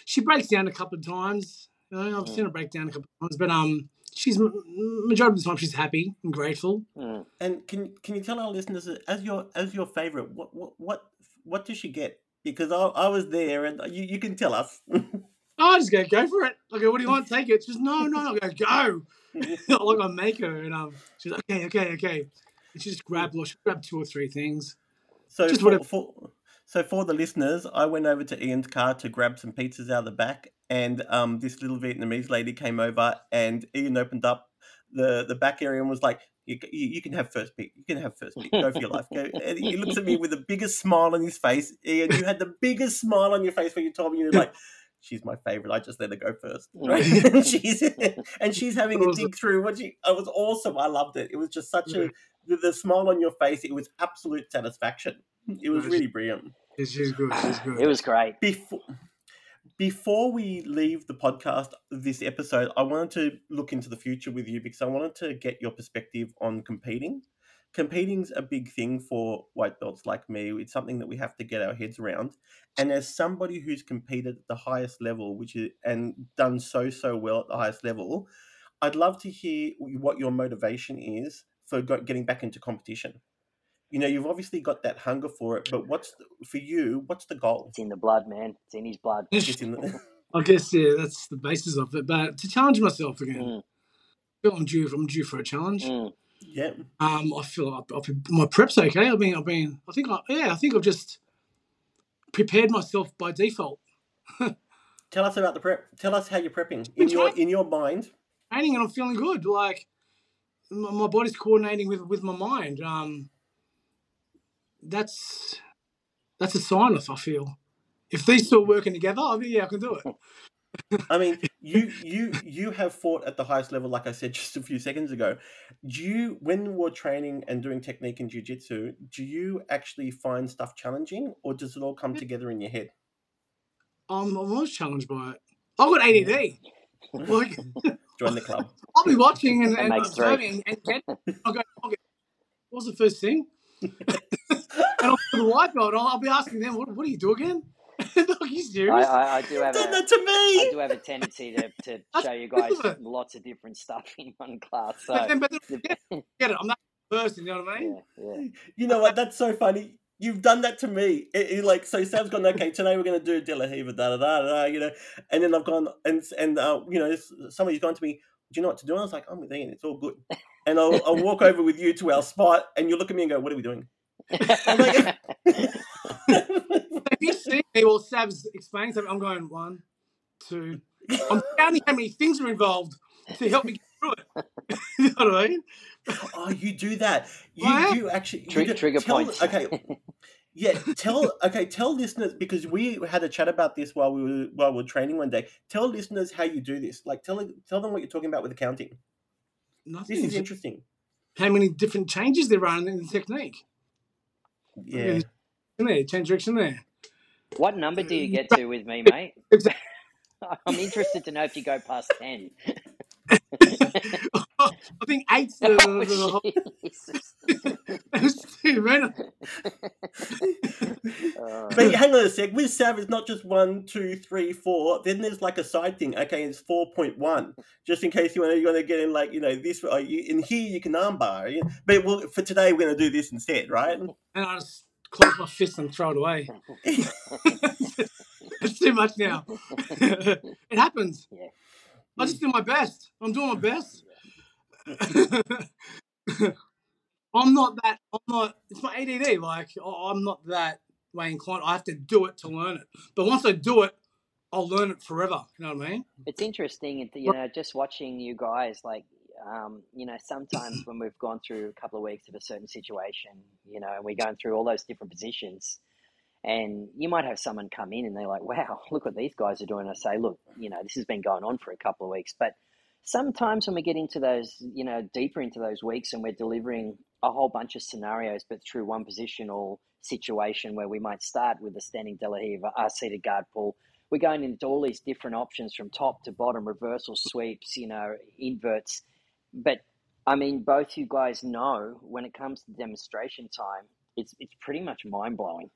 she breaks down a couple of times. You know, I've seen her break down a couple of times, but um, she's majority of the time she's happy and grateful. Mm. and can can you tell our listeners as your as your favorite what what what what does she get? Because I, I was there and you, you can tell us. Oh, I just go go for it. I go, what do you want? Take it. She's no, no, no. I go go. like I make her, and um, she's like, okay, okay, okay. And she just grabbed, like, she grabbed two or three things. So Just for, whatever- for so for the listeners, I went over to Ian's car to grab some pizzas out of the back, and um, this little Vietnamese lady came over, and Ian opened up the the back area and was like, "You, you, you can have first pick. You can have first pick. Go for your life." Go. And he looks at me with the biggest smile on his face. Ian, you had the biggest smile on your face when you told me you were like. She's my favorite. I just let her go first. Right? and she's and she's having a dig through. What she? It was awesome. I loved it. It was just such a the, the smile on your face. It was absolute satisfaction. It was really brilliant. Yeah, She's good. She's good. It was great. Before before we leave the podcast this episode, I wanted to look into the future with you because I wanted to get your perspective on competing. Competing's a big thing for white belts like me. It's something that we have to get our heads around. And as somebody who's competed at the highest level, which is and done so so well at the highest level, I'd love to hear what your motivation is for getting back into competition. You know, you've obviously got that hunger for it, but what's the, for you? What's the goal? It's in the blood, man. It's in his blood. It's in the, I guess yeah, that's the basis of it. But to challenge myself again, Mm. I feel I'm due. I'm due for a challenge. Mm. yeah. Um, I feel like I've, I've, my prep's okay. I've been, I've been. I think, I, yeah, I think I've just prepared myself by default. Tell us about the prep. Tell us how you're prepping in your in your mind. Training and I'm feeling good. Like my, my body's coordinating with with my mind. Um, that's that's a sign. If I feel if these two are working together, I mean, yeah, I can do it. I mean, you you you have fought at the highest level, like I said just a few seconds ago. Do you, when we're training and doing technique in jiu-jitsu, do you actually find stuff challenging, or does it all come together in your head? Um, I was challenged by it. I've got ADD. Like, Join the club. I'll be watching and, and makes three. observing and go. I'll get what was the first thing? and I'll put the white belt. I'll, I'll be asking them, "What, what do you do again?" like, you I, serious? I, I do have a, that to I do have a tendency to, to show you guys lots of different stuff in one class. So but then, but then, yeah, get it. I'm not the person. You know what I mean? yeah, yeah. You know what? That's so funny. You've done that to me. It, it, like so, Sam's gone. Okay, today we're going to do De La Riva, da da da da. You know, and then I've gone and and uh, you know somebody's gone to me. Do you know what to do? And I was like, I'm with Ian. It's all good. And I'll, I'll walk over with you to our spot, and you look at me and go, "What are we doing?" I'm like, If you see me while Sav's explaining something, I'm going one, two. I'm counting how many things are involved to help me get through it. you know what I mean? oh, you do that. You What? you actually you Tri- do- trigger tell- points. Okay, yeah. Tell okay. Tell listeners because we had a chat about this while we were while we were training one day. Tell listeners how you do this. Like tell tell them what you're talking about with accounting. Nothing. This is interesting. how many different changes there are in the technique. Yeah. in there. Change direction there. What number do you get to with me, mate? I'm interested to know if you go past 10. I think eight's the, the, the, the Oh, whole. Jesus. That was too random. Uh, But hang on a sec. With Sav, it's not just one, two, three, four. Then there's like a side thing. Okay, it's four point one, just in case you want to, you want to get in like you know this. Uh, you, in here you can armbar. you- But we'll, for today, we're going to do this instead, right? And I just close my fist and throw it away. it's too much now. it happens. Yeah. I just do my best. I'm doing my best. I'm not that. I'm not. It's my ADD. Like I- I'm not that way inclined. I have to do it to learn it. But once I do it, I'll learn it forever. You know what I mean? It's interesting, you know, just watching you guys, like, um, you know, sometimes when we've gone through a couple of weeks of a certain situation, you know, and we're going through all those different positions, and you might have someone come in and they're like, wow, look what these guys are doing. I say, look, you know, this has been going on for a couple of weeks. But sometimes when we get into those, you know, deeper into those weeks and we're delivering a whole bunch of scenarios, but through one positional situation where we might start with a standing De La a seated guard pull, we're going into all these different options from top to bottom, reversal sweeps, you know, inverts. But I mean, both you guys know when it comes to demonstration time, it's it's pretty much mind blowing.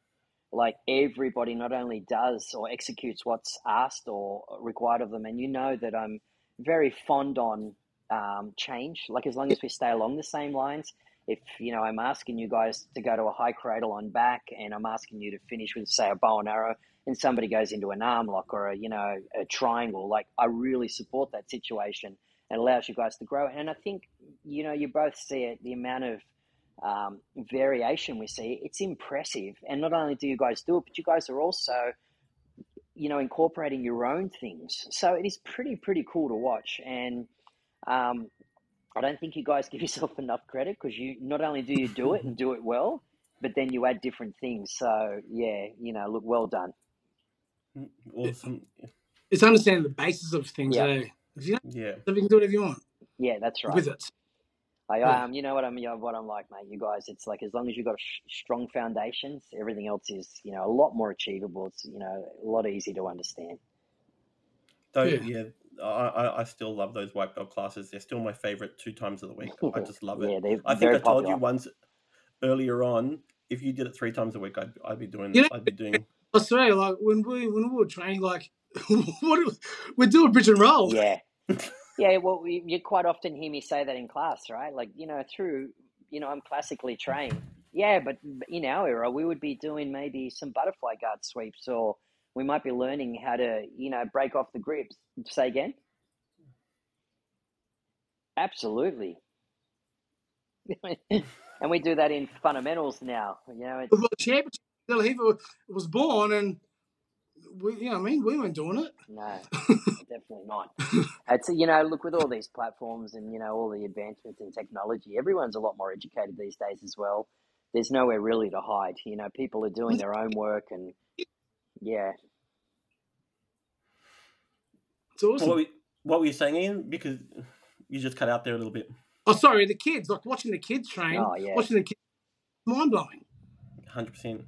Like everybody not only does or executes what's asked or required of them, and you know that I'm very fond on um, change. Like as long as we stay along the same lines. If you know, I'm asking you guys to go to a high cradle on back, and I'm asking you to finish with say a bow and arrow, and somebody goes into an arm lock or a you know a triangle, like I really support that situation and allows you guys to grow. And I think you know you both see it the amount of um, variation we see. It's impressive, and not only do you guys do it, but you guys are also you know incorporating your own things. So it is pretty pretty cool to watch and. Um, I don't think you guys give yourself enough credit because you not only do you do it and do it well, but then you add different things. So yeah, you know, look, well done. Awesome. It's understanding the basis of things. Yeah. eh? If you Yeah. don't, you can do whatever you want Yeah, that's right. with it. I, Yeah. um, you know what I'm, you know, what I'm like, mate. You guys, it's like as long as you've got sh- strong foundations, everything else is, you know, a lot more achievable. It's, you know, a lot easier to understand. Though, Yeah. yeah, I, I, I still love those white belt classes. They're still my favorite two times of the week. I just love it. Yeah, they're I think very I told popular. you once earlier on. If you did it three times a week, I'd, I'd be doing. You know- I'd be doing. I swear, like when we when we were training, like what do- we're doing bridge and roll. Yeah. Yeah, well, you, quite often hear me say that in class, right? Like, you know, through, you know, I'm classically trained. Yeah, but in our era, we would be doing maybe some butterfly guard sweeps, or we might be learning how to, you know, break off the grips. Say again? Absolutely. and we do that in fundamentals now. You know, The championship, La was born, and we, you know, what I mean, we weren't doing it. No, definitely not. It's you know, look with all these platforms and you know all the advancements in technology, everyone's a lot more educated these days as well. There's nowhere really to hide. You know, people are doing their own work and yeah, It's awesome. What, were, what were you saying, Ian? Because you just cut out there a little bit. Oh, sorry, the kids, like watching the kids train, Oh, yeah. watching the kids, mind blowing. Hundred percent.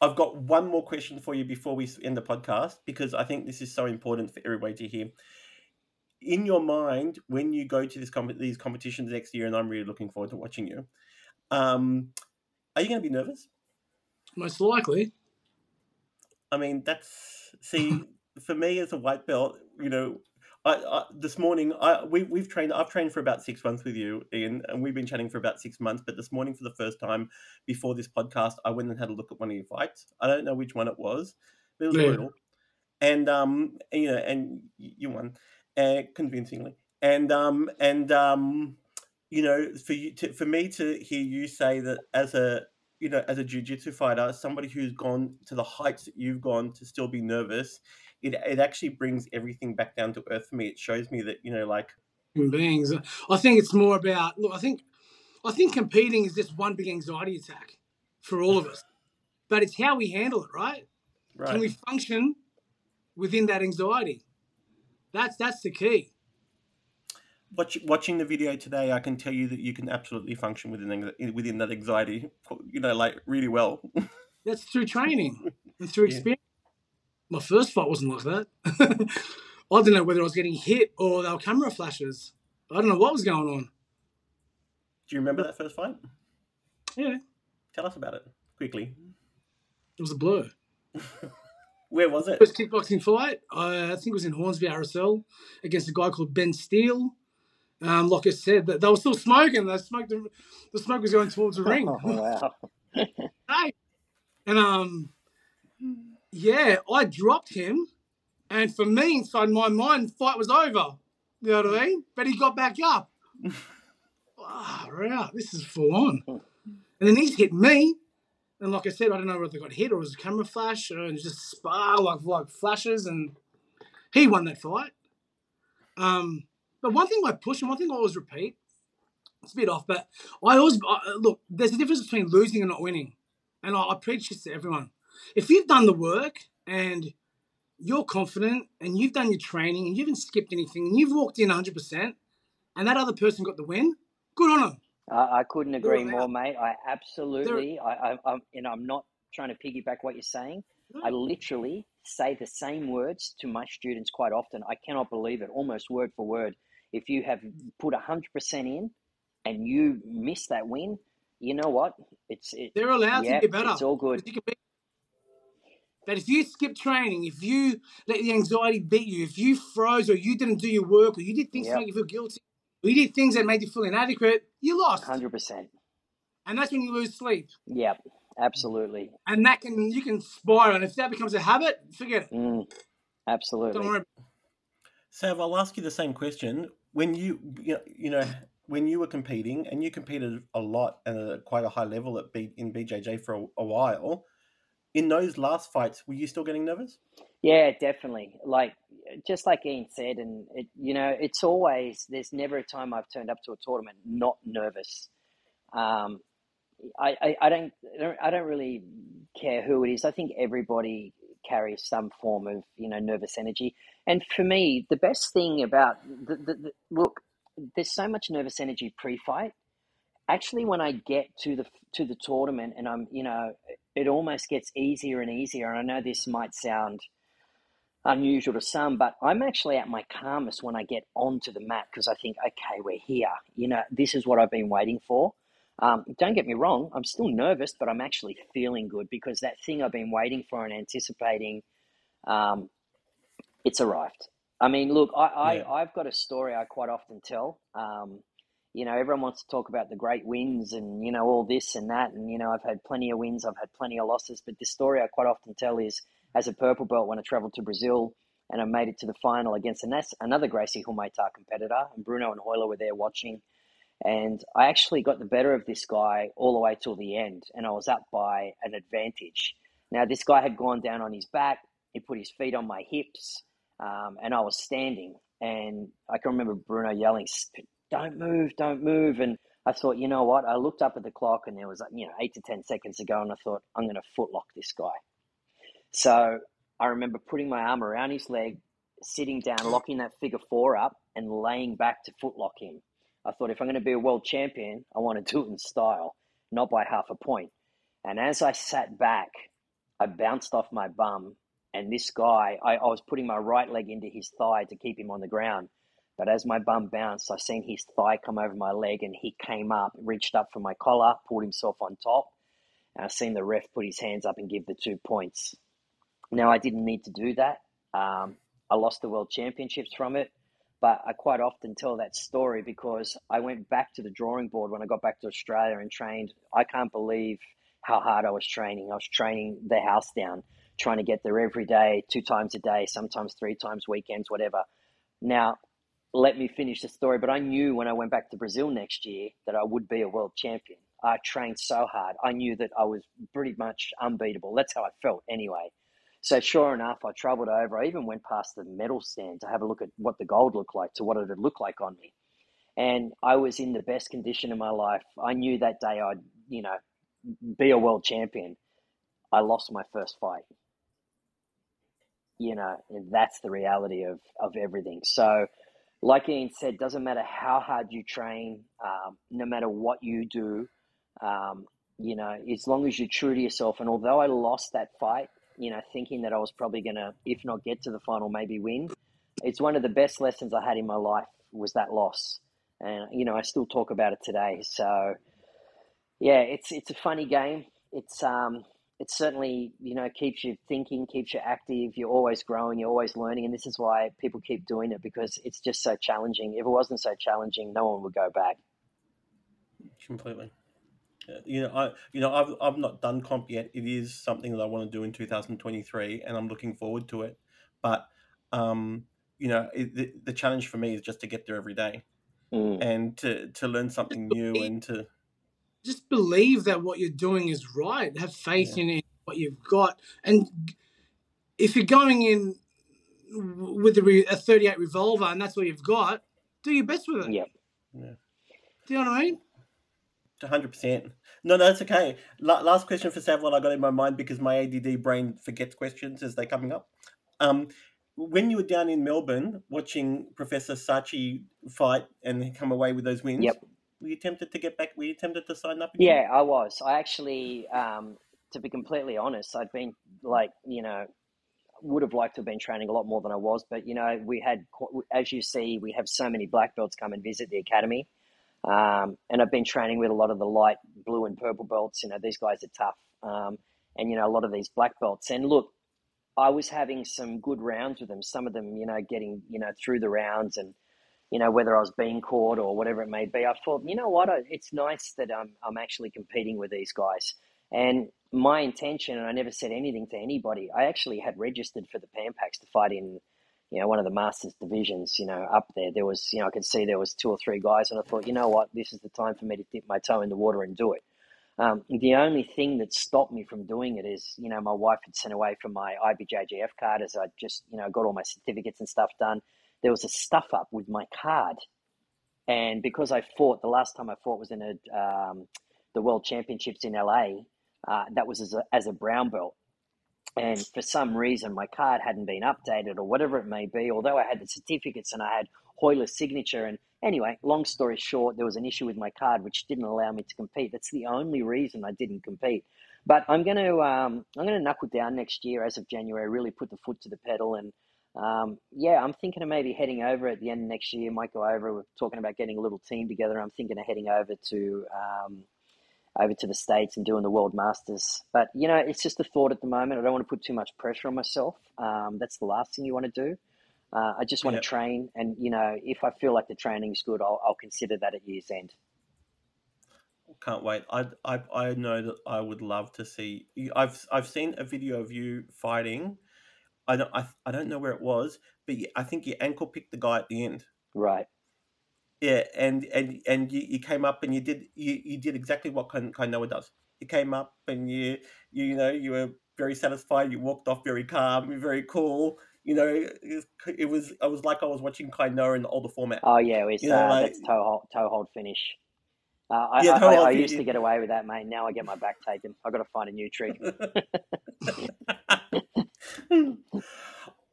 I've got one more question for you before we end the podcast because I think this is so important for everybody to hear. In your mind, when you go to this com- these competitions next year, and I'm really looking forward to watching you, um, are you going to be nervous? Most likely. I mean, that's see for me as a white belt. You know, I, I this morning I we we've trained. I've trained for about six months with you, Ian, and we've been chatting for about six months. But this morning, for the first time before this podcast, I went and had a look at one of your fights. I don't know which one it was, but it was Yeah. brutal. And um, you know, and you won, uh, convincingly. And um, and um, you know, for you to for me to hear you say that as a you know, as a jiu-jitsu fighter, somebody who's gone to the heights that you've gone to still be nervous, it, it actually brings everything back down to earth for me. It shows me that, you know, like, human beings. Uh, I think it's more about look. I think, I think competing is just one big anxiety attack for all of us, but it's how we handle it, right? right. Can we function within that anxiety? That's that's the key. Watch, watching the video today, I can tell you that you can absolutely function within within that anxiety, you know, like really well. That's through training and through Yeah. experience. My first fight wasn't like that. I didn't know whether I was getting hit or they were camera flashes. I don't know what was going on. Do you remember that first fight? Yeah, Tell us about it quickly. it was a blur. Where was it? First kickboxing fight, I, I think it was in Hornsby RSL against a guy called Ben Steele. Um, like I said, they, they were still smoking. They smoked the, the smoke was going towards the ring. Oh, wow. hey. And um, yeah, I dropped him, and for me, inside my mind, the fight was over. You know what I mean? But he got back up. wow, wow, this is full on. And then he's hit me, and like I said, I don't know whether I got hit or it was a camera flash or it was just spar like like flashes, and he won that fight. Um, but one thing I push and one thing I always repeat, it's a bit off, but I always I, look. There's a difference between losing and not winning, and I, I preach this to everyone. If you've done the work and you're confident and you've done your training and you haven't skipped anything and you've walked in 100% and that other person got the win, good on them. I, I couldn't agree They're more, mate. I absolutely, I, I, I'm, you know, I'm not trying to piggyback what you're saying. I literally say the same words to my students quite often. I cannot believe it, almost word for word. If you have put 100% in and you miss that win, you know what? It's it, They're allowed yeah, to get better. it's all good. You can be- But if you skip training, if you let the anxiety beat you, if you froze or you didn't do your work or you did things Yep. to make you feel guilty, or you did things that made you feel inadequate, you lost. 100%. And that's when you lose sleep. Yep, absolutely. And that can you can spiral. And if that becomes a habit, forget it. Mm, absolutely. Don't worry. Sav, I'll ask you the same question. When you, you know, you know, when you were competing, and you competed a lot and at a, quite a high level at B, in BJJ for a, a while, in those last fights, were you still getting nervous? Yeah, definitely. Like just like Ian said, and it, you know, it's always there's never a time I've turned up to a tournament not nervous. Um, I, I, I don't I don't really care who it is. I think everybody carries some form of you know nervous energy. And for me, the best thing about the, the, the look, there's so much nervous energy pre-fight. Actually, when I get to the to the tournament, and I'm you know, it almost gets easier and easier. And I know this might sound unusual to some, but I'm actually at my calmest when I get onto the mat because I think, okay, we're here. You know, this is what I've been waiting for. Um, don't get me wrong, I'm still nervous, but I'm actually feeling good because that thing I've been waiting for and anticipating, um, it's arrived. I mean, look, I, I, Yeah. I've got a story I quite often tell. Um, you know, everyone wants to talk about the great wins and, you know, all this and that. And, you know, I've had plenty of wins, I've had plenty of losses. But the story I quite often tell is as a purple belt when I traveled to Brazil and I made it to the final against another Gracie Humaitá competitor. And Bruno and Royler were there watching. And I actually got the better of this guy all the way till the end. And I was up by an advantage. Now, this guy had gone down on his back. He put his feet on my hips. Um, and I was standing. And I can remember Bruno yelling, don't move, don't move. And I thought, you know what? I looked up at the clock and there was, uh, you know, eight to 10 seconds to go. And I thought, I'm going to footlock this guy. So I remember putting my arm around his leg, sitting down, locking that figure four up, and laying back to footlock him. I thought, if I'm going to be a world champion, I want to do it in style, not by half a point. And as I sat back, I bounced off my bum. And this guy, I, I was putting my right leg into his thigh to keep him on the ground. But as my bum bounced, I seen his thigh come over my leg and he came up, reached up for my collar, pulled himself on top. And I seen the ref put his hands up and give the two points. Now, I didn't need to do that. Um, I lost the world championships from it, but I quite often tell that story because I went back to the drawing board when I got back to Australia and trained. I can't believe how hard I was training. I was training the house down, trying to get there every day, two times a day, sometimes three times weekends, whatever. Now, let me finish the story, but I knew when I went back to Brazil next year that I would be a world champion. I trained so hard. I knew that I was pretty much unbeatable. That's how I felt anyway. So sure enough, I travelled over. I even went past the medal stand to have a look at what the gold looked like, to what it had looked like on me. And I was in the best condition of my life. I knew that day I'd, you know, be a world champion. I lost my first fight. You know, and that's the reality of, of everything. So, like Ian said, doesn't matter how hard you train, um, no matter what you do, um, you know, as long as you're true to yourself, and although I lost that fight, you know, thinking that I was probably going to, if not get to the final, maybe win, it's one of the best lessons I had in my life was that loss. And, you know, I still talk about it today. So, yeah, it's, it's a funny game. It's, um, it certainly, you know, keeps you thinking, keeps you active. You're always growing, you're always learning. And this is why people keep doing it because it's just so challenging. If it wasn't so challenging, no one would go back. Completely. You know, I you know I've I've not done comp yet. It is something that I want to do in 2023, and I'm looking forward to it. But um, you know, it, the, the challenge for me is just to get there every day Mm. and to to learn something new and to Just believe that what you're doing is right. Have faith Yeah. in it, what you've got, and if you're going in with a, re- a 38 revolver and that's what you've got, do your best with it. Yep. Yeah. Do you know what I mean? hundred percent. No, no, that's okay. La- last question for Sav, what I got in my mind because my ADD brain forgets questions as they're coming up. Um, when you were down in Melbourne watching Professor Sachi fight and come away with those wins, Yep. Were you tempted to get back? Were you tempted to sign up? Again? Yeah, I was. I actually, um, to be completely honest, I'd been like, you know, would have liked to have been training a lot more than I was, but you know, we had, as you see, we have so many black belts come and visit the academy, um, and I've been training with a lot of the light blue and purple belts. You know, these guys are tough, um, and you know, a lot of these black belts. And look, I was having some good rounds with them. Some of them, you know, getting you know through the rounds and you know, whether I was being caught or whatever it may be, I thought, you know what, it's nice that I'm, I'm actually competing with these guys. And my intention, and I never said anything to anybody, I actually had registered for the Pan Pacs to fight in, you know, one of the Masters divisions, you know, up there. There was, you know, I could see there was two or three guys, and I thought, you know what, this is the time for me to dip my toe in the water and do it. Um, the only thing that stopped me from doing it is, you know, my wife had sent away for my IBJJF card as I just, you know, got all my certificates and stuff done there was a stuff up with my card. And because I fought, the last time I fought was in a, um, the World Championships in LA. Uh, that was as a, as a brown belt. And for some reason, my card hadn't been updated or whatever it may be, although I had the certificates and I had Royler's signature. And anyway, long story short, there was an issue with my card which didn't allow me to compete. That's the only reason I didn't compete. But I'm going to um, I'm going to knuckle down next year as of January, really put the foot to the pedal and um, yeah, I'm thinking of maybe heading over at the end of next year. Might go over. We're talking about getting a little team together. I'm thinking of heading over to um, over to the states and doing the World Masters. But you know, it's just a thought at the moment. I don't want to put too much pressure on myself. Um, that's the last thing you want to do. Uh, I just want Yep. to train, and you know, if I feel like the training's good, I'll, I'll consider that at year's end. Can't wait. I, I I know that I would love to see. you- I've I've seen a video of you fighting. I don't I, I don't know where it was, but I think you ankle picked the guy at the end. Right. Yeah, and and and you, you came up and you did you, you did exactly what Kain- Kainoa does. You came up and you you, know you were very satisfied. You walked off very calm, very cool. You know, it was, it was I was like I was watching Kainoa in the older format. Oh yeah, it's You know, uh, like- that's toe hold, toe hold finish. Uh, I, Yeah, I, I, I used to get away with that, mate. Now I get my back taken. I've got to find a new trick.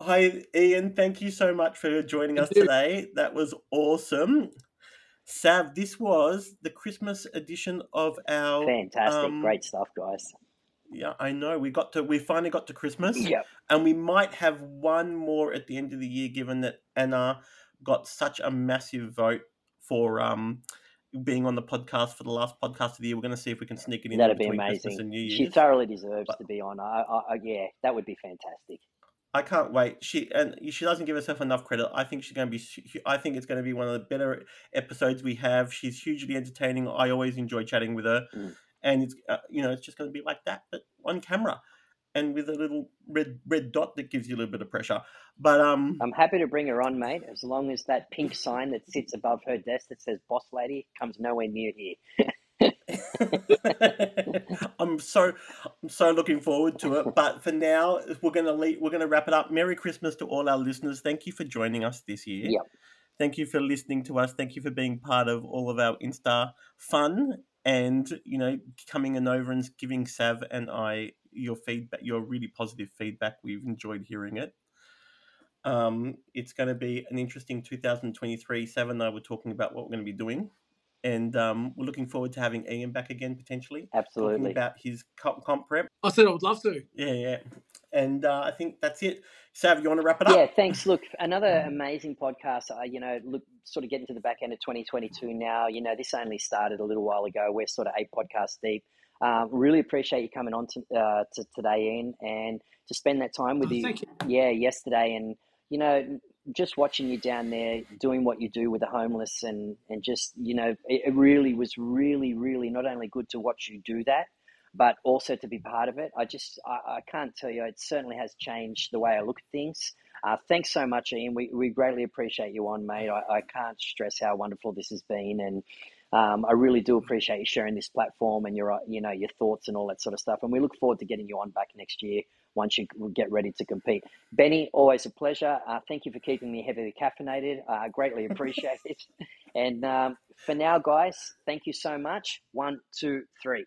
Hi, Ian. Thank you so much for joining us today. That was awesome. Sav, this was the Christmas edition of our. Fantastic, um, great stuff, guys. Yeah, I know. We got to. We finally got to Christmas, Yep. and we might have one more at the end of the year, given that Anna got such a massive vote for um being on the podcast for the last podcast of the year. We're going to see if we can sneak it in That'd be between Christmas amazing. and New She thoroughly deserves But- to be on. I, I, yeah, that would be fantastic. I can't wait. She and she doesn't give herself enough credit. I think she's going to be. I think it's going to be one of the better episodes we have. She's hugely entertaining. I always enjoy chatting with her, Mm. and it's uh, you know it's just going to be like that, but on camera, and with a little red red dot that gives you a little bit of pressure. But um, I'm happy to bring her on, mate, as long as that pink sign that sits above her desk that says "Boss Lady" comes nowhere near here. I'm so I'm so looking forward to it. But for now, we're gonna leave, we're gonna wrap it up. Merry Christmas to all our listeners. Thank you for joining us this year. Yep. Thank you for listening to us. Thank you for being part of all of our Insta fun and you know coming in over and giving Sav and I your feedback, your really positive feedback. We've enjoyed hearing it. Um, it's going to be an interesting 2023. Sav and I were talking about what we're going to be doing and um, we're looking forward to having Ian back again potentially, talking Absolutely. about his comp, comp prep. I said I would love to. Yeah, yeah. And uh, I think that's it. Sav, you want to wrap it up? Yeah, thanks. Look, another amazing podcast. Uh, you know, look, sort of getting to the back end of 2022 now. You know, this only started a little while ago. We're sort of eight podcasts deep. Um, really appreciate you coming on to, uh, to today, Ian, and to spend that time with Oh, you. you. Yeah, yesterday, and you know, just watching you down there doing what you do with the homeless, and and just you know, it, it really was really, really not only good to watch you do that, but also to be part of it. I just I, I can't tell you, it certainly has changed the way I look at things. Uh, thanks so much, Ian. We, we greatly appreciate you on, mate. I, I can't stress how wonderful this has been, and um, I really do appreciate you sharing this platform and your uh, you know your thoughts and all that sort of stuff. And we look forward to getting you on back next year once you get ready to compete. Benny, always a pleasure. Uh, thank you for keeping me heavily caffeinated. I greatly appreciate it. And um, for now, guys, thank you so much. One, two, three.